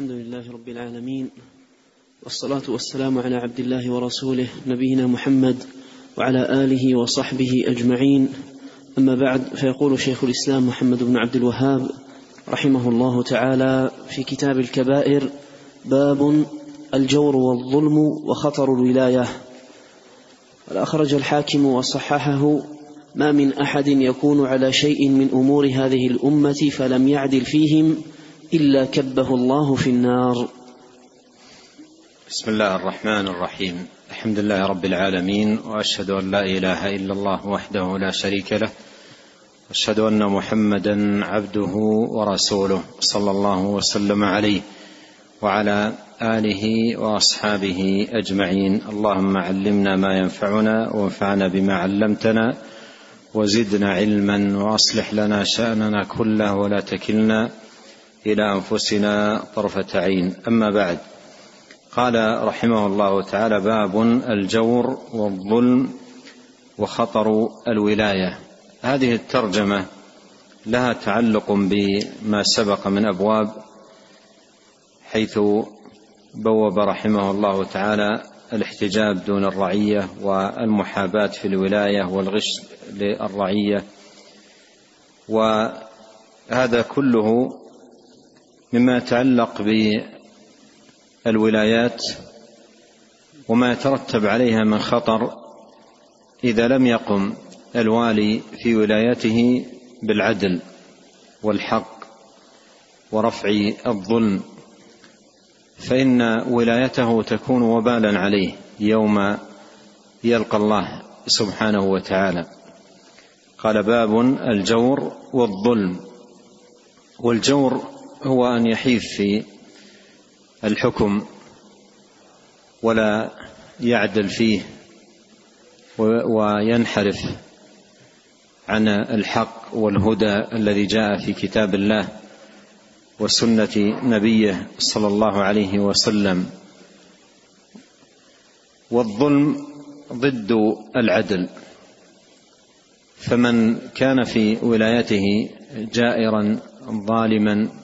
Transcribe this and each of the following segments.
الحمد لله رب العالمين والصلاة والسلام على عبد الله ورسوله نبينا محمد وعلى آله وصحبه أجمعين. أما بعد فيقول شيخ الإسلام محمد بن عبد الوهاب رحمه الله تعالى في كتاب الكبائر باب الجور والظلم وخطر الولاية. أخرج الحاكم وصححه ما من أحد يكون على شيء من أمور هذه الأمة فلم يعدل فيهم إلا كبه الله في النار. بسم الله الرحمن الرحيم. الحمد لله رب العالمين وأشهد أن لا إله إلا الله وحده لا شريك له وأشهد أن محمدا عبده ورسوله صلى الله وسلم عليه وعلى آله وأصحابه أجمعين. اللهم علمنا ما ينفعنا وانفعنا بما علمتنا وزدنا علما وأصلح لنا شأننا كله ولا تكلنا إلى أنفسنا طرفة عين. أما بعد قال رحمه الله تعالى باب الجور والظلم وخطر الولاية. هذه الترجمة لها تعلق بما سبق من أبواب حيث بوب رحمه الله تعالى الاحتجاب دون الرعية والمحاباة في الولاية والغش للرعية. وهذا كله مما يتعلق بالولايات وما يترتب عليها من خطر إذا لم يقم الوالي في ولايته بالعدل والحق ورفع الظلم فإن ولايته تكون وبالا عليه يوم يلقى الله سبحانه وتعالى. قال باب الجور والظلم. والجور هو أن يحيف في الحكم ولا يعدل فيه وينحرف عن الحق والهدى الذي جاء في كتاب الله وسنة نبيه صلى الله عليه وسلم. والظلم ضد العدل. فمن كان في ولايته جائرا ظالما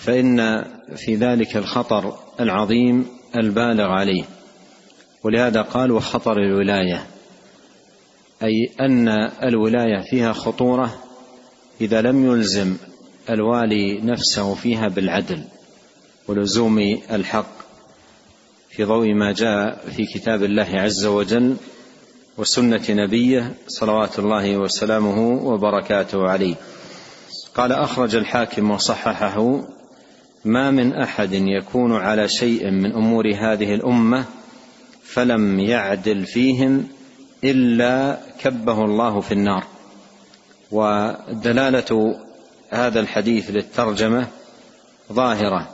فإن في ذلك الخطر العظيم البالغ عليه. ولهذا قال وخطر الولاية. أي أن الولاية فيها خطورة إذا لم يلزم الوالي نفسه فيها بالعدل ولزوم الحق. في ضوء ما جاء في كتاب الله عز وجل وسنة نبيه صلوات الله وسلامه وبركاته عليه. قال أخرج الحاكم وصححه ما من أحد يكون على شيء من أمور هذه الأمة فلم يعدل فيهم إلا كبه الله في النار. ودلالة هذا الحديث للترجمة ظاهرة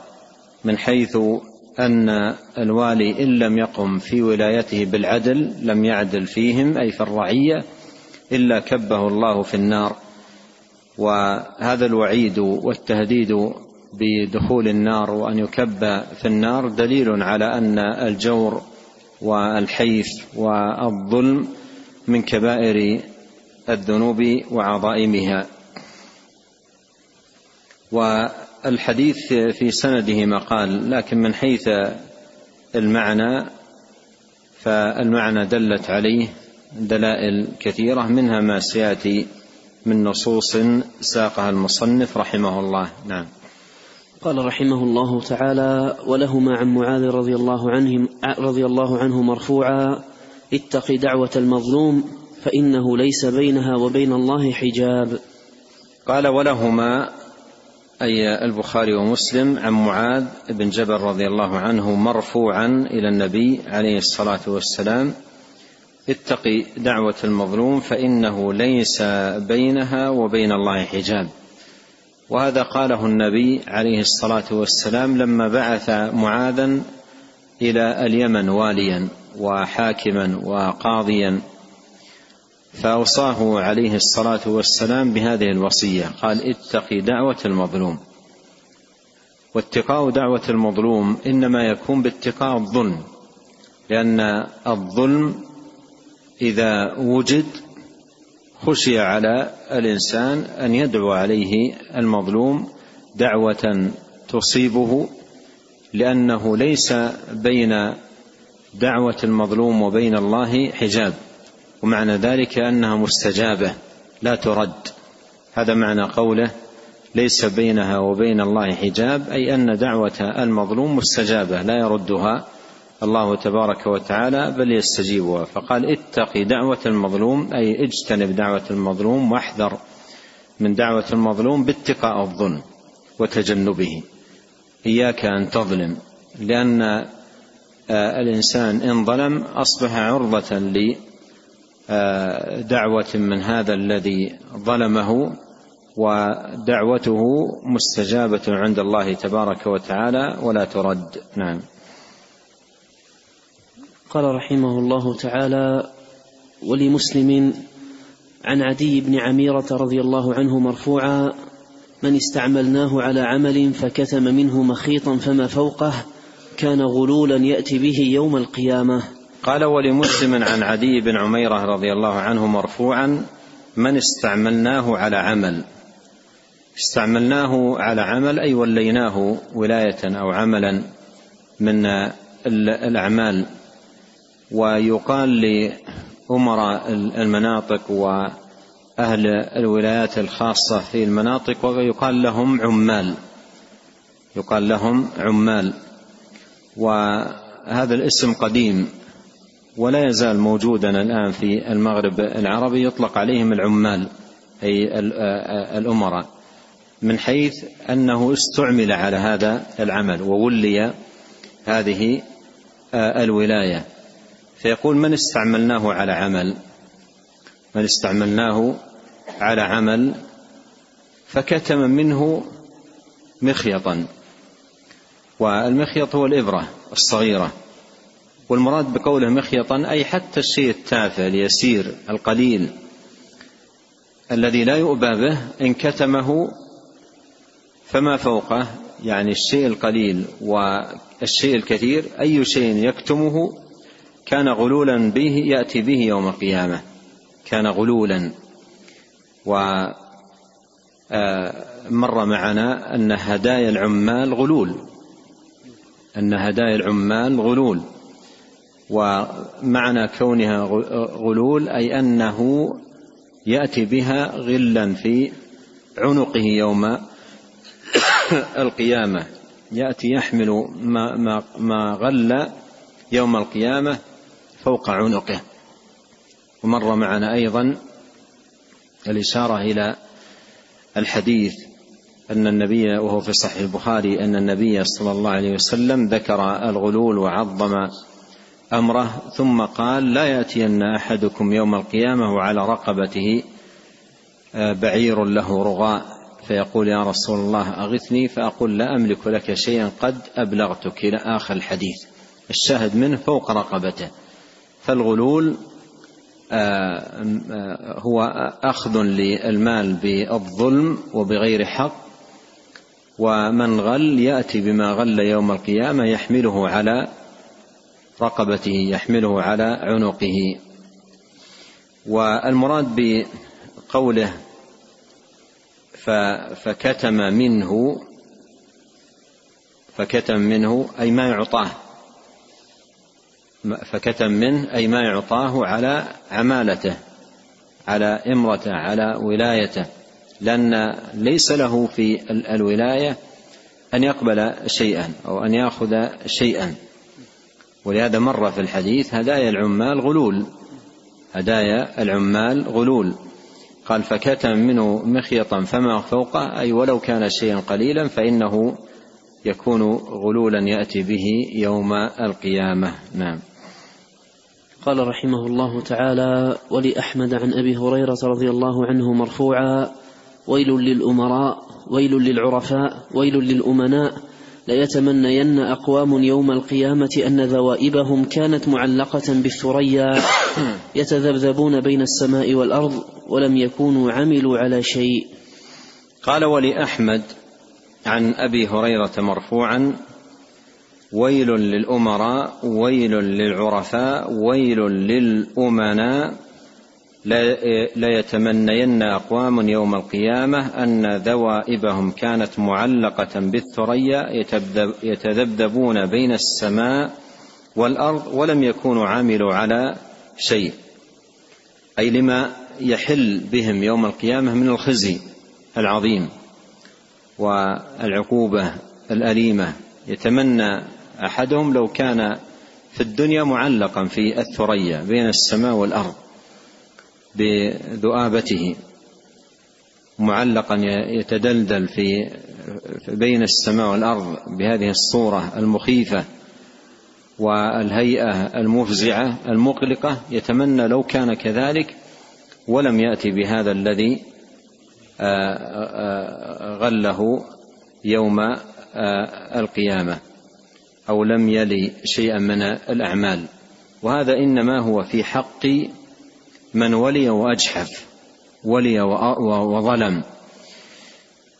من حيث أن الوالي إن لم يقم في ولايته بالعدل لم يعدل فيهم أي في الرعية إلا كبه الله في النار. وهذا الوعيد والتهديد بدخول النار وأن يكب في النار دليل على أن الجور والحيف والظلم من كبائر الذنوب وعظائمها. والحديث في سنده مقال لكن من حيث المعنى فالمعنى دلت عليه دلائل كثيرة منها ما سيأتي من نصوص ساقها المصنف رحمه الله. نعم. قال رحمه الله تعالى ولهما عن معاذ رضي الله عنه رضي الله عنه مرفوعا اتق دعوة المظلوم فإنه ليس بينها وبين الله حجاب. قال ولهما أي البخاري ومسلم عن معاذ بن جبل رضي الله عنه مرفوعا إلى النبي عليه الصلاة والسلام اتق دعوة المظلوم فإنه ليس بينها وبين الله حجاب. وهذا قاله النبي عليه الصلاة والسلام لما بعث معاذا إلى اليمن واليا وحاكما وقاضيا. فأوصاه عليه الصلاة والسلام بهذه الوصية قال اتق دعوة المظلوم. واتقاء دعوة المظلوم إنما يكون باتقاء الظلم لأن الظلم إذا وجد خشي على الإنسان أن يدعو عليه المظلوم دعوة تصيبه لأنه ليس بين دعوة المظلوم وبين الله حجاب ومعنى ذلك أنها مستجابة لا ترد. هذا معنى قوله ليس بينها وبين الله حجاب أي أن دعوة المظلوم مستجابة لا يردها الله تبارك وتعالى بل يستجيبها. فقال اتق دعوة المظلوم أي اجتنب دعوة المظلوم واحذر من دعوة المظلوم باتقاء الظلم وتجنبه. إياك أن تظلم لأن آه، الإنسان إن ظلم أصبح عرضة لدعوة من هذا الذي ظلمه ودعوته مستجابة عند الله تبارك وتعالى ولا ترد. نعم. قال رحمه الله تعالى ولمسلم عن عدي بن عميرة رضي الله عنه مرفوعا من استعملناه على عمل فكتم منه مخيطا فما فوقه كان غلولا يأتي به يوم القيامة. قال ولمسلم عن عدي بن عميرة رضي الله عنه مرفوعا من استعملناه على عمل. استعملناه على عمل أي وليناه ولاية أو عملا من الأعمال. ويقال لأمراء المناطق وأهل الولايات الخاصة في المناطق ويقال لهم عمال. يقال لهم عمال. وهذا الاسم قديم ولا يزال موجودا الآن في المغرب العربي يطلق عليهم العمال أي الأمراء من حيث أنه استعمل على هذا العمل وولي هذه الولاية. فيقول من استعملناه على عمل؟ من استعملناه على عمل فكتم منه مخيطا. والمخيط هو الإبرة الصغيرة. والمراد بقوله مخيطا أي حتى الشيء التافه اليسير القليل الذي لا يؤبى به إن كتمه فما فوقه يعني الشيء القليل والشيء الكثير أي شيء يكتمه كان غلولا به يأتي به يوم القيامة. كان غلولا. ومر آه، معنا أن هدايا العمال غلول. أن هدايا العمال غلول. ومعنى كونها غلول أي أنه يأتي بها غلا في عنقه يوم القيامة. يأتي يحمل ما, ما, ما غل يوم القيامة فوق عنقه. ومر معنا أيضا الإشارة إلى الحديث أن النبي وهو في صحيح البخاري أن النبي صلى الله عليه وسلم ذكر الغلول وعظم أمره ثم قال لا يأتين أحدكم يوم القيامة وعلى رقبته آه، بعير له رغاء. فيقول يا رسول الله أغثني فأقول لا أملك لك شيئا قد أبلغتك. إلى آخر الحديث. الشاهد منه فوق رقبته. فالغلول آه، آه، هو أخذ للمال بالظلم وبغير حق ومن غل يأتي بما غل يوم القيامة يحمله على رقبته يحمله على عنقه. والمراد بقوله فكتم منه فكتم منه أي ما يعطاه. فكتم منه أي ما يعطاه على عمالته على إمرته على ولايته. لأن ليس له في الولاية أن يقبل شيئا أو أن يأخذ شيئا. ولهذا مر في الحديث هدايا العمال غلول. هدايا العمال غلول. قال فكتم منه مخيطا فما فوقه أي ولو كان شيئا قليلا فإنه يكون غلولا يأتي به يوم القيامة. نعم. قال رحمه الله تعالى ولأحمد عن أبي هريرة رضي الله عنه مرفوعا ويل للأمراء ويل للعرفاء ويل للأمناء ليتمنين أقوام يوم القيامة أن ذوائبهم كانت معلقة بالثريا يتذبذبون بين السماء والأرض ولم يكونوا عملوا على شيء. قال ولأحمد عن أبي هريرة مرفوعا ويل للأمراء ويل للعرفاء ويل للأمناء. لا يتمنين أقوام يوم القيامة أن ذوائبهم كانت معلقة بالثريا يتذبذبون بين السماء والأرض ولم يكونوا عملوا على شيء. أي لما يحل بهم يوم القيامة من الخزي العظيم والعقوبة الأليمة. يتمنى أحدهم لو كان في الدنيا معلقا في الثريا بين السماء والأرض بذؤابته معلقا يتدلدل في بين السماء والأرض بهذه الصورة المخيفة والهيئة المفزعة المقلقة يتمنى لو كان كذلك ولم يأتي بهذا الذي آه، آه، غله يوم آه، أو لم يلي شيئا من الأعمال. وهذا إنما هو في حق من ولي وأجحف ولي وظلم.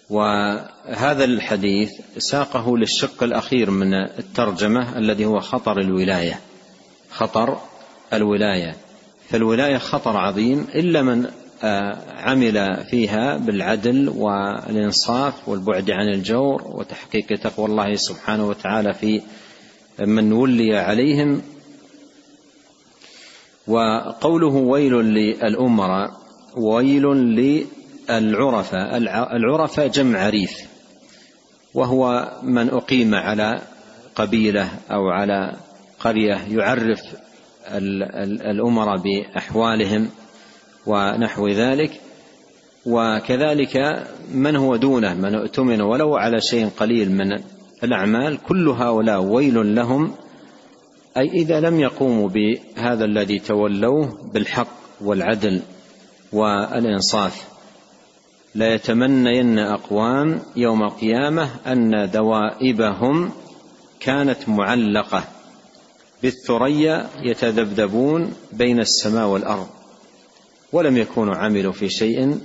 وهذا الحديث ساقه للشق الأخير من الترجمة الذي هو خطر الولاية. خطر الولاية. فالولاية خطر عظيم إلا من عمل فيها بالعدل والانصاف والبعد عن الجور وتحقيق تقوى الله سبحانه وتعالى في من ولي عليهم. وقوله ويل للأمراء ويل للعرفة العرفة جمع عريف وهو من أقيم على قبيلة أو على قرية يعرف الأمراء بأحوالهم. ونحو ذلك. وكذلك من هو دونه؟ من اؤتمن ولو على شيء قليل من الأعمال كل هؤلاء ويل لهم. أي إذا لم يقوموا بهذا الذي تولوه بالحق والعدل والإنصاف لا يتمنين أقوام يوم القيامة أن دوائبهم كانت معلقة. بالثريا يتذبذبون بين السماء والأرض. ولم يكونوا عملوا في شيء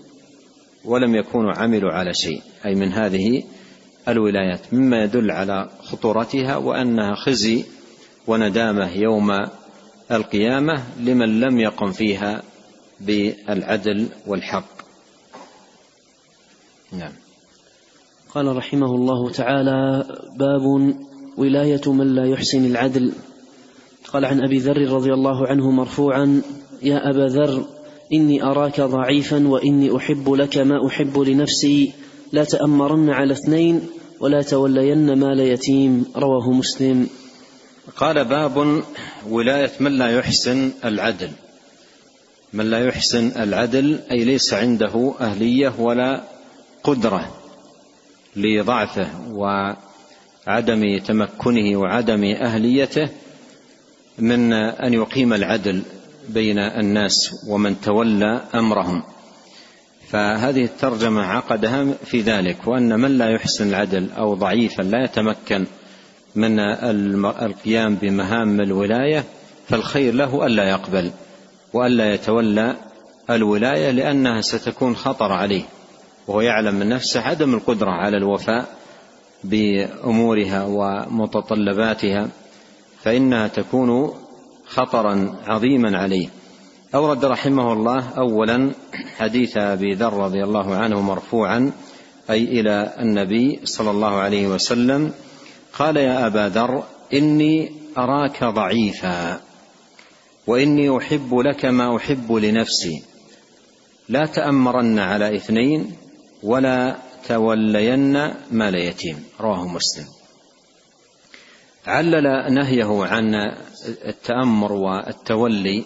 ولم يكونوا عملوا على شيء. أي من هذه الولايات. مما يدل على خطورتها وأنها خزي وندامة يوم القيامة لمن لم يقم فيها بالعدل والحق. نعم. قال رحمه الله تعالى باب ولاية من لا يحسن العدل. قال عن أبي ذر رضي الله عنه مرفوعا يا أبا ذر إني أراك ضعيفا وإني أحب لك ما أحب لنفسي. لا تأمرن على اثنين ولا تولين مال يتيم. رواه مسلم. قال باب ولاية من لا يحسن العدل. من لا يحسن العدل أي ليس عنده أهلية ولا قدرة لضعفه وعدم تمكنه وعدم أهليته من أن يقيم العدل. بين الناس ومن تولى أمرهم. فهذه الترجمة عقدها في ذلك وأن من لا يحسن العدل أو ضعيفا لا يتمكن من القيام بمهام الولاية فالخير له ألا يقبل وألا يتولى الولاية لأنها ستكون خطر عليه. وهو يعلم من نفسه عدم القدرة على الوفاء بأمورها ومتطلباتها فإنها تكون خطرا عظيما عليه. اورد رحمه الله اولا حديث أبي ذر رضي الله عنه مرفوعا أي إلى النبي صلى الله عليه وسلم قال يا أبا ذر إني أراك ضعيفا وإني أحب لك ما أحب لنفسي. لا تأمرن على إثنين ولا تولين مال يتيم. رواه مسلم. علل نهيه عن التأمر والتولي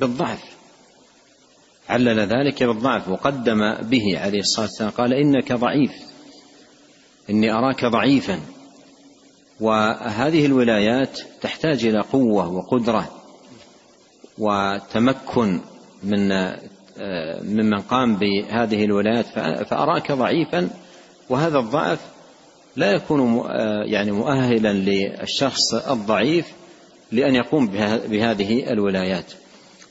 بالضعف. علل ذلك بالضعف وقدم به عليه الصلاة والسلام قال إنك ضعيف إني أراك ضعيفا. وهذه الولايات تحتاج إلى قوة وقدرة وتمكن من ممن قام بهذه الولايات فأراك ضعيفا وهذا الضعف لا يكون يعني مؤهلا للشخص الضعيف لأن يقوم بهذه الولايات.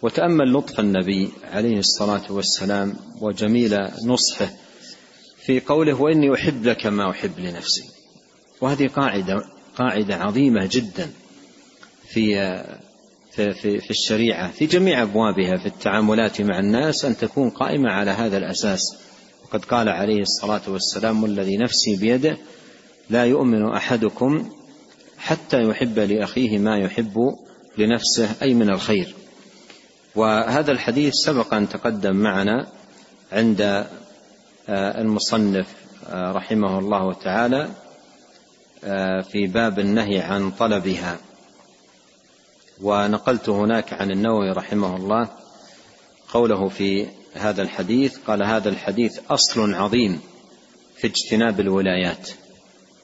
وتأمل لطف النبي عليه الصلاة والسلام وجميل نصحه في قوله وإني أحب لك ما أحب لنفسي. وهذه قاعدة قاعدة عظيمة جدا في في, في, في الشريعة في جميع أبوابها في التعاملات مع الناس أن تكون قائمة على هذا الأساس. وقد قال عليه الصلاة والسلام والذي نفسي بيده لا يؤمن أحدكم حتى يحب لأخيه ما يحب لنفسه أي من الخير. وهذا الحديث سبق أن تقدم معنا عند آه، المصنف آه، رحمه الله تعالى آه، في باب النهي عن طلبها. ونقلت هناك عن النووي رحمه الله قوله في هذا الحديث قال هذا الحديث أصل عظيم في اجتناب الولايات.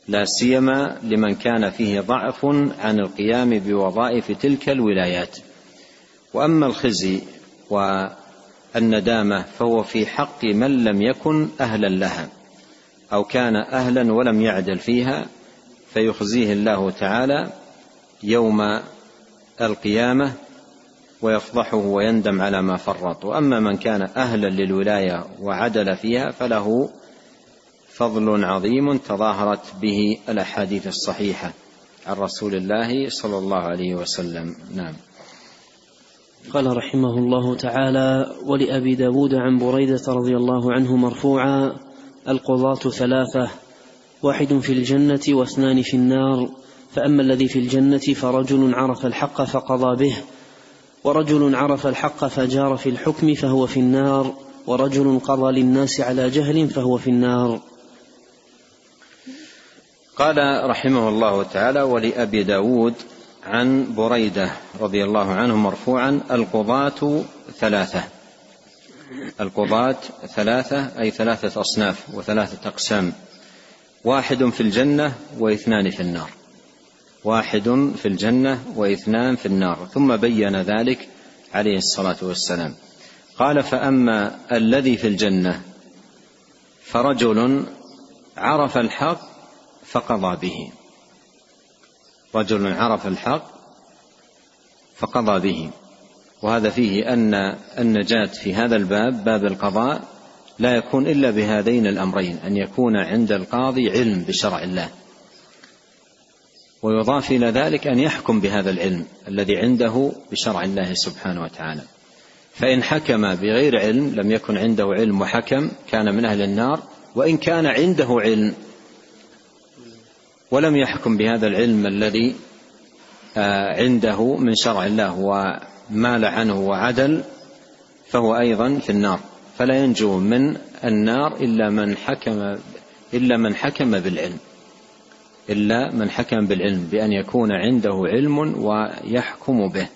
لا سيما لمن كان فيه ضعف عن القيام بوظائف تلك الولايات. وأما الخزي والندامة فهو في حق من لم يكن أهلا لها أو كان أهلا ولم يعدل فيها فيخزيه الله تعالى يوم القيامة ويفضحه ويندم على ما فرط. وأما من كان أهلا للولاية وعدل فيها فله فضل عظيم تظاهرت به الأحاديث الصحيحة عن رسول الله صلى الله عليه وسلم. نعم. قال رحمه الله تعالى ولأبي داود عن بريدة رضي الله عنه مرفوعا القضاة ثلاثة واحد في الجنة واثنان في النار فأما الذي في الجنة فرجل عرف الحق فقضى به ورجل عرف الحق فجار في الحكم فهو في النار ورجل قضى للناس على جهل فهو في النار. قال رحمه الله تعالى ولأبي داود عن بريدة رضي الله عنه مرفوعا القضاة ثلاثة. القضاة ثلاثة أي ثلاثة أصناف وثلاثة أقسام. واحد في الجنة واثنان في النار. واحد في الجنة واثنان في النار. ثم بين ذلك عليه الصلاة والسلام. قال فأما الذي في الجنة فرجل عرف الحق فقضى به. رجل عرف الحق فقضى به. وهذا فيه أن النجاة في هذا الباب باب القضاء لا يكون إلا بهذين الأمرين أن يكون عند القاضي علم بشرع الله. ويضاف إلى ذلك أن يحكم بهذا العلم الذي عنده بشرع الله سبحانه وتعالى. فإن حكم بغير علم لم يكن عنده علم وحكم كان من أهل النار وإن كان عنده علم ولم يحكم بهذا العلم الذي آه، عنده من شرع الله ومال عنه وعدل فهو أيضا في النار. فلا ينجو من النار إلا من حكم إلا من حكم بالعلم. إلا من حكم بالعلم بأن يكون عنده علم ويحكم به.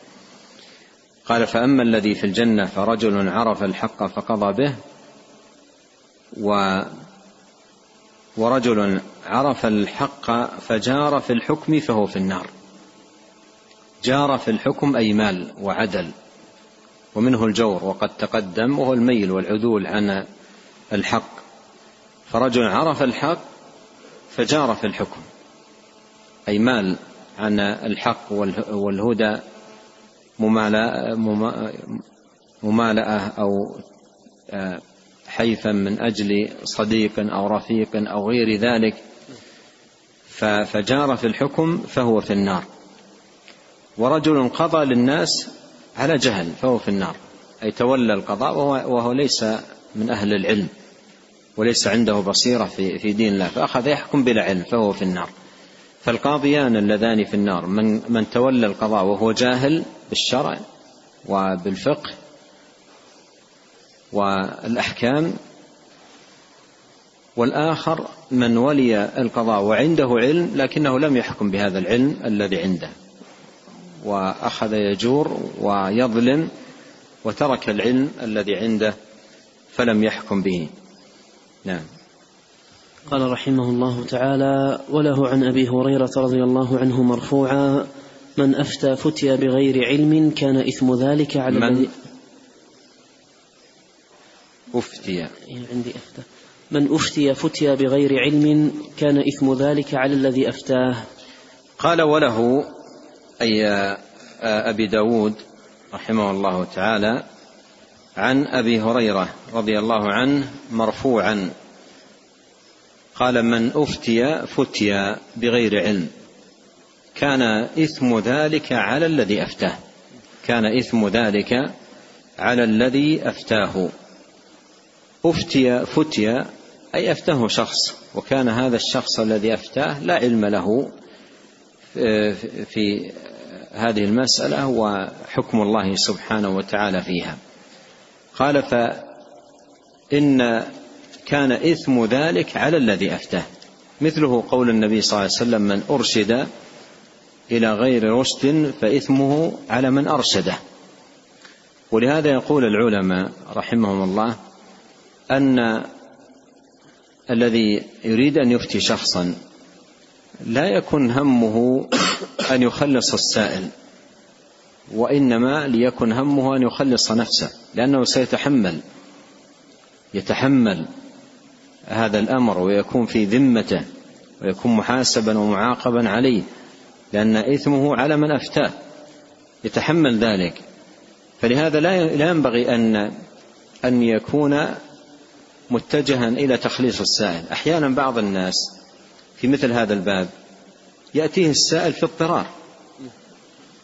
قال فأما الذي في الجنة فرجل عرف الحق فقضى به و ورجل عرف الحق فجار في الحكم فهو في النار. جار في الحكم أي مال وعدل ومنه الجور وقد تقدم وهو الميل والعدول عن الحق. فرجل عرف الحق فجار في الحكم أي مال عن الحق والهدى ممالأة أو آه، حيفا من أجل صديق أو رفيق أو غير ذلك فجار في الحكم فهو في النار. ورجل قضى للناس على جهل فهو في النار. أي تولى القضاء وهو, وهو ليس من أهل العلم وليس عنده بصيرة في, في دين الله فأخذ يحكم بلا علم فهو في النار. فالقاضيان اللذان في النار من, من تولى القضاء وهو جاهل بالشرع وبالفقه والأحكام والآخر من ولي القضاء وعنده علم لكنه لم يحكم بهذا العلم الذي عنده. وأخذ يجور ويظلم وترك العلم الذي عنده فلم يحكم به. نعم. قال رحمه الله تعالى وله عن أبي هريرة رضي الله عنه مرفوعا من أفتى فتي بغير علم كان إثم ذلك على من أفتي. إيه، عندي أفتى. من أفتي فتي بغير علم كان إثم ذلك على الذي أفتاه. قال وله أي أبي داود رحمه الله تعالى عن أبي هريرة رضي الله عنه مرفوعا. قال من أفتي فتي بغير علم كان إثم ذلك على الذي أفتاه. كان إثم ذلك على الذي أفتاه. أفتي فتي أي أفتاه شخص وكان هذا الشخص الذي أفتاه لا علم له في هذه المسألة وحكم الله سبحانه وتعالى فيها. قال فإن كان إثم ذلك على الذي أفتاه. مثله قول النبي صلى الله عليه وسلم من أرشد إلى غير رشد فإثمه على من أرشده. ولهذا يقول العلماء رحمهم الله أن الذي يريد أن يفتي شخصا لا يكن همه أن يخلص السائل وإنما ليكن همه أن يخلص نفسه لأنه سيتحمل يتحمل هذا الأمر ويكون في ذمته ويكون محاسبا ومعاقبا عليه لأن إثمه على من أفتاه يتحمل ذلك. فلهذا لا ينبغي أن أن يكون متجها إلى تخليص السائل. أحيانا بعض الناس في مثل هذا الباب يأتيه السائل في اضطرار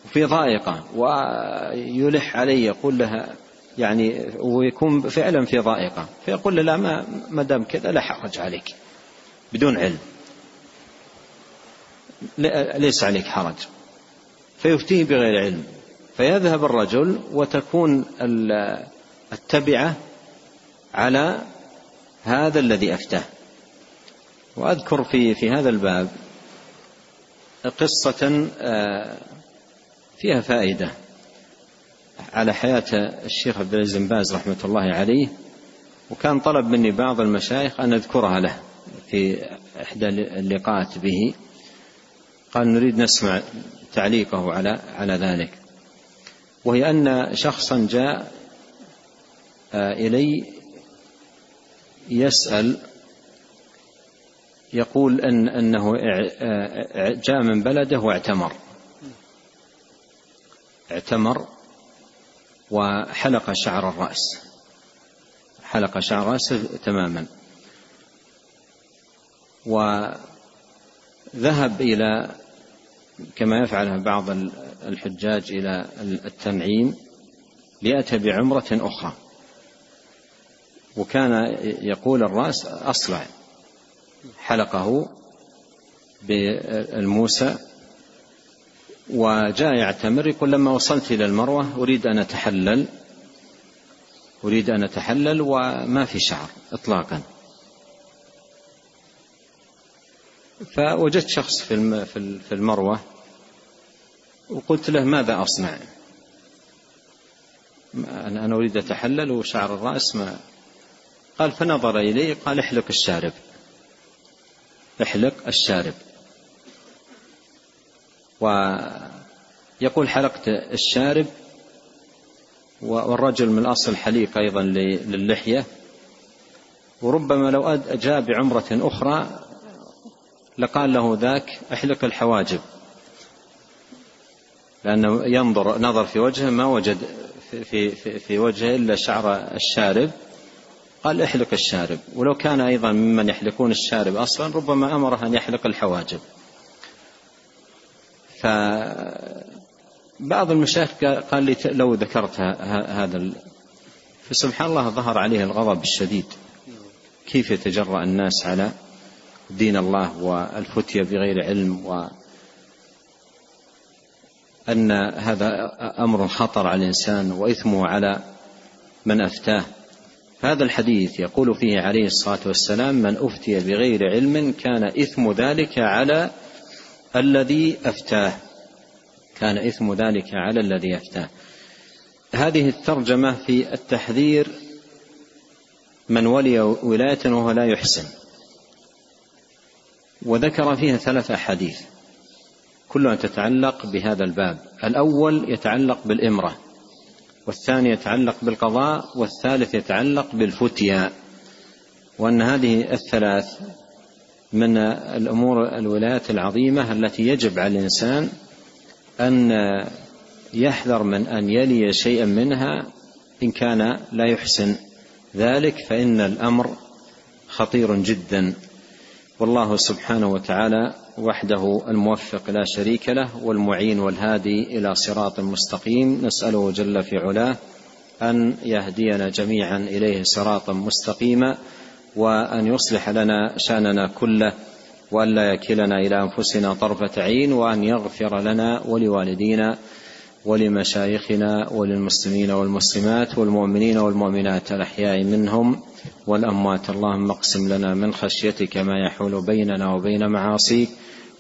وفي ضائقة ويلح عليه يقول لها يعني ويكون فعلا في ضائقة فيقول له لا ما, ما دام كذا لا حرج عليك بدون علم. ليس عليك حرج. فيفتيه بغير علم. فيذهب الرجل وتكون التبعة على هذا الذي أفتاه. وأذكر في في هذا الباب قصة آه، فيها فائدة على حياة الشيخ عبد العزيز بن باز رحمة الله عليه. وكان طلب مني بعض المشايخ أن أذكرها له في إحدى اللقاءات به. قال نريد نسمع تعليقه على على ذلك. وهي أن شخصا جاء آه، إلي يسأل يقول أن أنه جاء من بلده واعتمر. اعتمر وحلق شعر الرأس. حلق شعر رأسه تماما. وذهب إلى كما يفعل بعض الحجاج إلى التنعيم ليأتي بعمرة أخرى. وكان يقول الرأس أصلع. حلقه بالموسى. وجاء يعتمر يقول لما وصلت إلى المروة أريد أن أتحلل. أريد أن أتحلل وما في شعر إطلاقا. فوجدت شخص في المروة. وقلت له ماذا أصنع؟ أنا أريد أتحلل وشعر الرأس ما قال فنظر إلي قال احلق الشارب. احلق الشارب. ويقول حلقت الشارب. والرجل من أصل حليق أيضا للحية. وربما لو جاء بعمرة أخرى لقال له ذاك احلق الحواجب. لأنه ينظر نظر في وجهه ما وجد في, في, في وجهه إلا شعر الشارب. قال احلق الشارب. ولو كان أيضا ممن يحلقون الشارب أصلا ربما أمره أن يحلق الحواجب. فبعض المشايخ قال لي لو ذكرت هذا فسبحان الله ظهر عليه الغضب الشديد. كيف يتجرأ الناس على دين الله والفتية بغير علم و أن هذا أمر خطر على الإنسان وإثمه على من أفتاه. هذا الحديث يقول فيه عليه الصلاة والسلام من أفتي بغير علم كان إثم ذلك على الذي أفتاه. كان إثم ذلك على الذي أفتاه. هذه الترجمة في التحذير من ولي ولاية وهو لا يحسن. وذكر فيها ثلاث أحاديث كلها تتعلق بهذا الباب. الأول يتعلق بالإمرة. والثاني يتعلق بالقضاء والثالث يتعلق بالفتيا. وأن هذه الثلاث من الأمور الولايات العظيمة التي يجب على الإنسان أن يحذر من أن يلي شيئا منها إن كان لا يحسن ذلك فإن الأمر خطير جدا. والله سبحانه وتعالى وحده الموفق لا شريك له والمعين والهادي إلى صراط مستقيم. نسأله جل في علاه أن يهدينا جميعا إليه صراطا مستقيما وأن يصلح لنا شأننا كله وأن لا يكلنا إلى أنفسنا طرفة عين وأن يغفر لنا ولوالدينا ولمشايخنا وللمسلمين والمسلمات والمؤمنين والمؤمنات الأحياء منهم والأموات. اللهم اقسم لنا من خشيتك ما يحول بيننا وبين معاصيك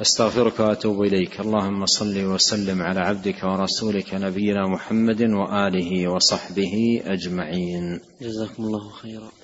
أستغفرك وأتوب إليك. اللهم صل وسلم على عبدك ورسولك نبينا محمد وآله وصحبه أجمعين. جزاكم الله خيرا.